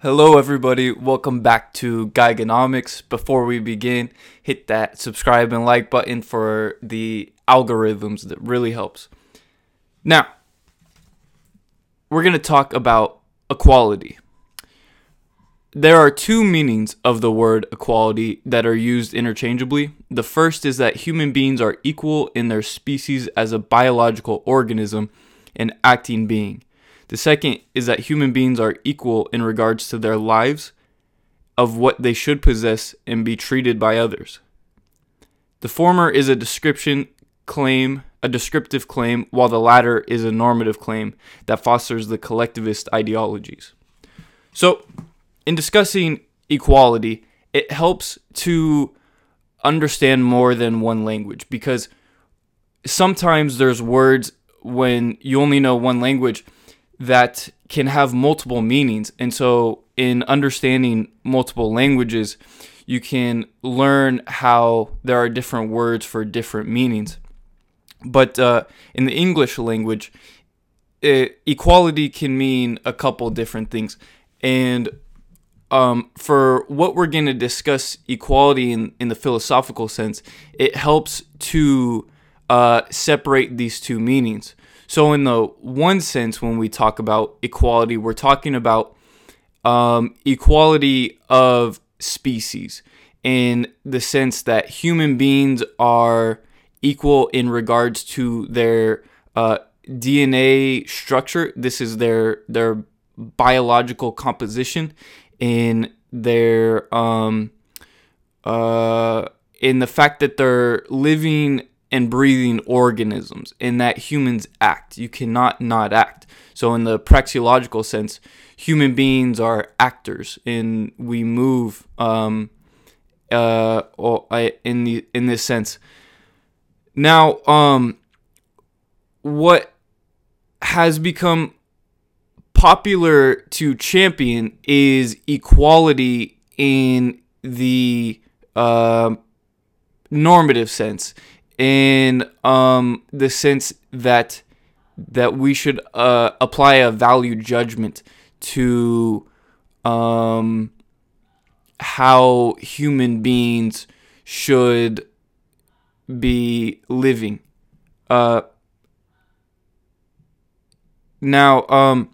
Hello, everybody. Welcome back to Geigonomics. Before we begin, hit that subscribe and like button for the algorithms that really helps. Now, we're going to talk about equality. There are two meanings of the word equality that are used interchangeably. The first is that human beings are equal in their species as a biological organism and acting being. The second is that human beings are equal in regards to their lives, of what they should possess and be treated by others. The former is a description claim, a descriptive claim, while the latter is a normative claim that fosters the collectivist ideologies. So, in discussing equality, it helps to understand more than one language because sometimes there's words when you only know one language that can have multiple meanings. And so, in understanding multiple languages, you can learn how there are different words for different meanings. But uh, in the English language, it, equality can mean a couple different things. And um, for what we're going to discuss equality in, in the philosophical sense, it helps to uh, separate these two meanings. So, in the one sense, when we talk about equality, we're talking about um, equality of species in the sense that human beings are equal in regards to their uh, DNA structure. This is their their biological composition in their um, uh, in the fact that they're living and breathing organisms in that humans act. You cannot not act. So, in the praxeological sense, human beings are actors, and we move um, uh, in the in this sense. Now, um, what has become popular to champion is equality in the uh, normative sense in um, the sense that that we should uh, apply a value judgment to um, how human beings should be living. Uh, now, um,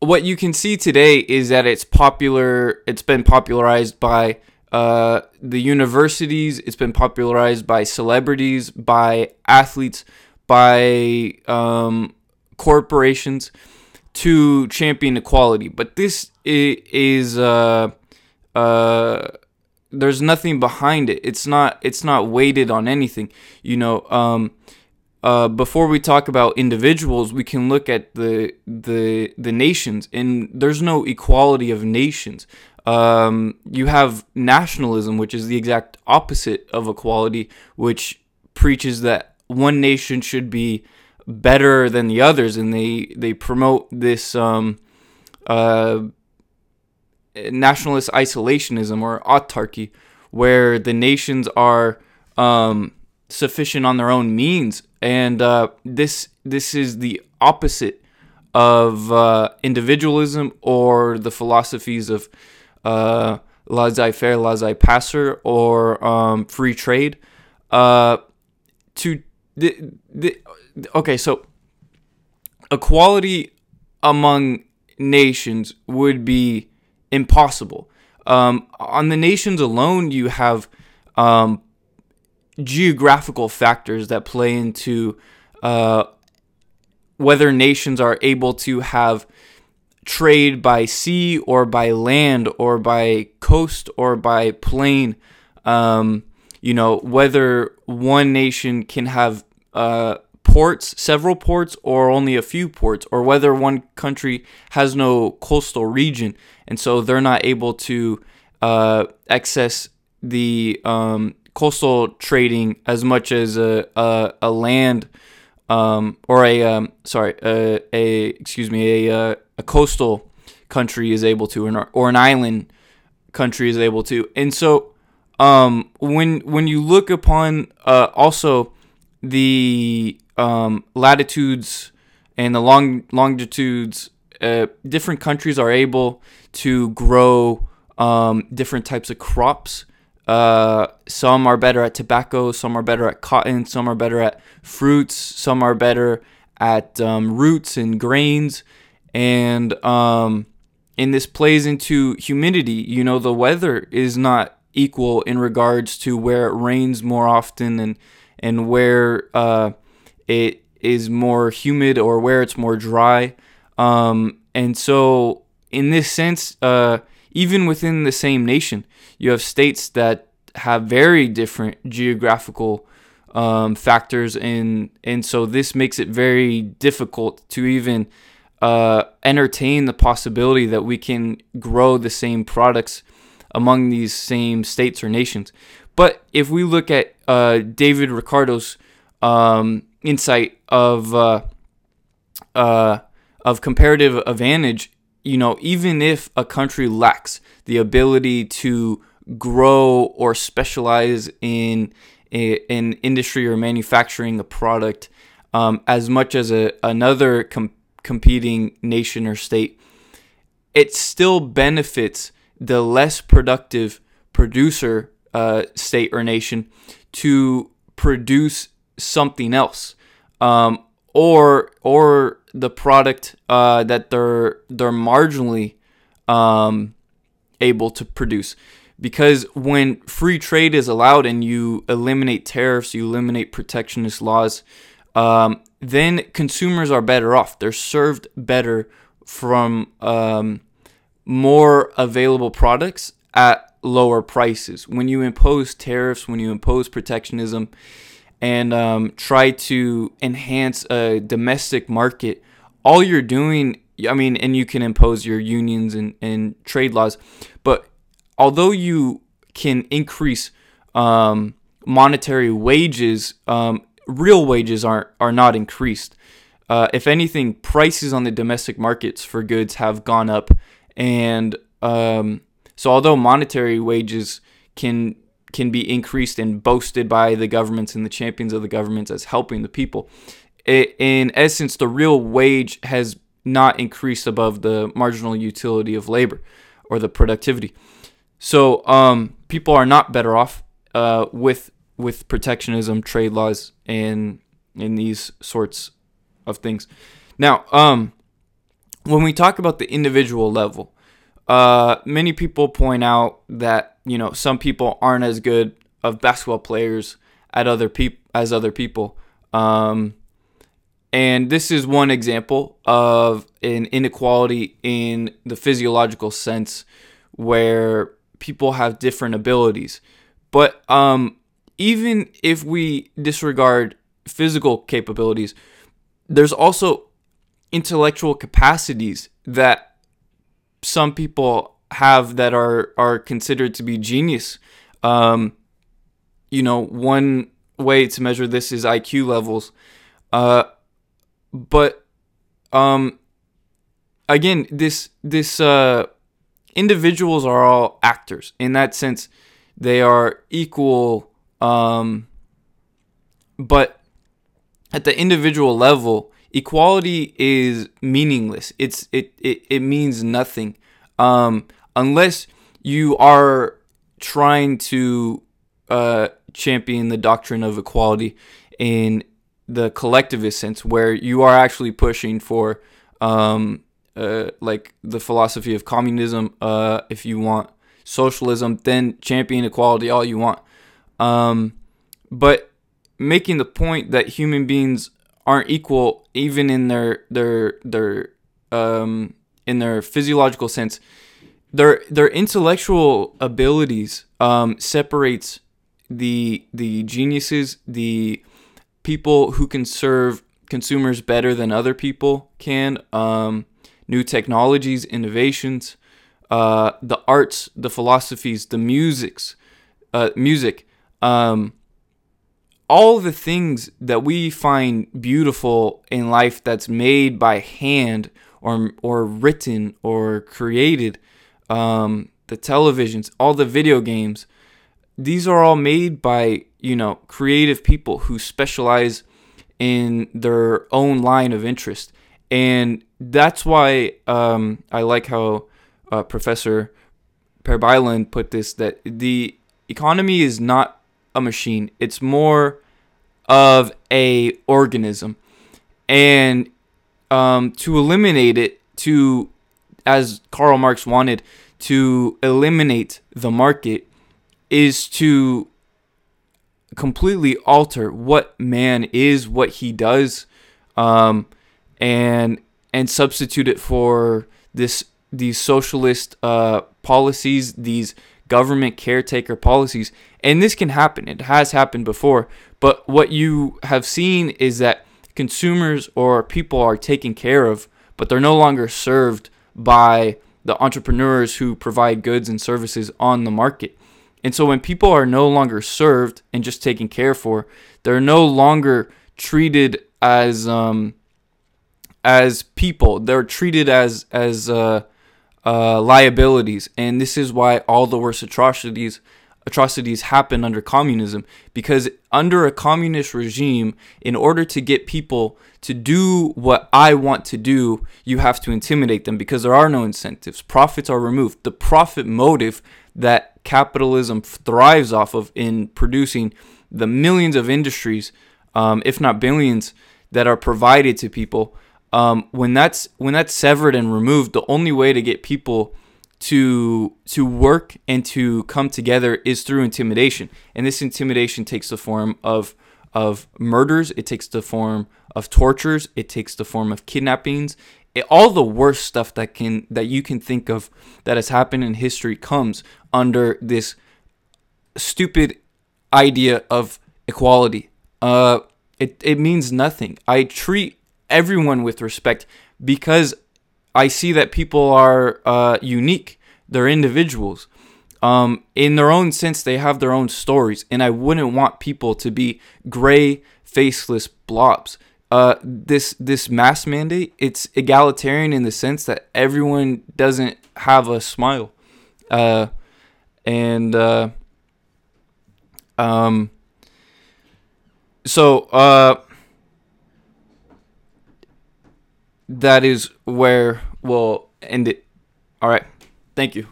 what you can see today is that it's popular. It's been popularized by uh, the universities, it's been popularized by celebrities, by athletes, by um, corporations to champion equality. But this is uh, uh, there's nothing behind it. It's not it's not weighted on anything. You know, um, uh, before we talk about individuals, we can look at the the the nations, and there's no equality of nations. Um, you have nationalism, which is the exact opposite of equality, which preaches that one nation should be better than the others, and they they promote this um, uh, nationalist isolationism or autarky, where the nations are um, sufficient on their own means, and uh, this this is the opposite of uh, individualism or the philosophies of uh, laissez-faire, laissez-passer, or um, free trade. Uh, to the, the, okay, so equality among nations would be impossible. Um, on the nations alone, you have um, geographical factors that play into uh, whether nations are able to have trade by sea or by land or by coast or by plane. Um, you know, whether one nation can have uh, ports, several ports, or only a few ports, or whether one country has no coastal region, and so they're not able to uh, access the um, coastal trading as much as a, a, a land um, or a um, sorry a, a excuse me a, uh, a coastal country is able to or an island country is able to and so um, when when you look upon uh, also the um, latitudes and the long longitudes uh, different countries are able to grow um, different types of crops. Uh, some are better at tobacco, some are better at cotton, some are better at fruits, some are better at um, roots and grains, and um, and this plays into humidity. You know, the weather is not equal in regards to where it rains more often and and where uh, it is more humid or where it's more dry. Um, and so, in this sense, uh, even within the same nation, you have states that have very different geographical um, factors, and and so this makes it very difficult to even uh, entertain the possibility that we can grow the same products among these same states or nations. But if we look at uh, David Ricardo's um, insight of uh, uh, of comparative advantage, you know, even if a country lacks the ability to grow or specialize in in industry or manufacturing a product um, as much as a, another com- competing nation or state, it still benefits the less productive producer uh, state or nation to produce something else, um, or or the product uh, that they're they're marginally um, able to produce. Because when free trade is allowed and you eliminate tariffs, you eliminate protectionist laws, um, then consumers are better off. They're served better from um, more available products at lower prices. When you impose tariffs, when you impose protectionism, and um, try to enhance a domestic market, all you're doing, I mean, and you can impose your unions and, and trade laws, but although you can increase um, monetary wages, um, real wages aren't are not increased. Uh, if anything, prices on the domestic markets for goods have gone up, and um, so although monetary wages can can be increased and boasted by the governments and the champions of the governments as helping the people, it, in essence, the real wage has not increased above the marginal utility of labor or the productivity. So um, people are not better off uh, with with protectionism, trade laws, and in these sorts of things. Now, um, when we talk about the individual level, uh, many people point out that you know some people aren't as good of basketball players at other people as other people. Um, and this is one example of an inequality in the physiological sense where people have different abilities. But um, even if we disregard physical capabilities, there's also intellectual capacities that some people have that are are considered to be genius. Um, you know, one way to measure this is IQ levels. Uh, but um, again, this this uh, individuals are all actors in that sense. They are equal um, but at the individual level, equality is meaningless. It's it it, it means nothing um, unless you are trying to uh, champion the doctrine of equality in the collectivist sense, where you are actually pushing for um, uh, like the philosophy of communism. Uh, if you want socialism, then champion equality all you want. Um, but making the point that human beings aren't equal even in their their their um, in their physiological sense. Their their intellectual abilities um, separates the the geniuses the people who can serve consumers better than other people can um, new technologies innovations uh, the arts the philosophies the musics uh, music um, all the things that we find beautiful in life that's made by hand or or written or created, um, the televisions, all the video games, these are all made by you know creative people who specialize in their own line of interest, and that's why um, I like how uh, Professor Per put this that the economy is not a machine; it's more of a organism, and um, to eliminate it, to as Karl Marx wanted to eliminate the market, is to completely alter what man is, what he does, um, and and substitute it for this these socialist uh, policies, these government caretaker policies. And this can happen. It has happened before. But what you have seen is that consumers or people are taken care of, but they're no longer served by the entrepreneurs who provide goods and services on the market. And so when people are no longer served and just taken care for, they're no longer treated as um, as people. They're treated as as uh, uh, liabilities, and this is why all the worst atrocities atrocities happen under communism. Because under a communist regime, in order to get people to do what I want to do, you have to intimidate them because there are no incentives. Profits are removed. The profit motive that capitalism thrives off of in producing the millions of industries, um, if not billions, that are provided to people um, when that's when that's severed and removed, the only way to get people to to work and to come together is through intimidation, and this intimidation takes the form of of murders. It takes the form of tortures. It takes the form of kidnappings. It, all the worst stuff that can that you can think of that has happened in history comes under this stupid idea of equality. Uh, it it means nothing. I treat everyone with respect because I see that people are uh, unique. They're individuals. Um, in their own sense, they have their own stories, and I wouldn't want people to be gray, faceless blobs. Uh, this this mass mandate, it's egalitarian in the sense that everyone doesn't have a smile, uh, and uh, um, so uh, that is where we'll end it. All right. Thank you.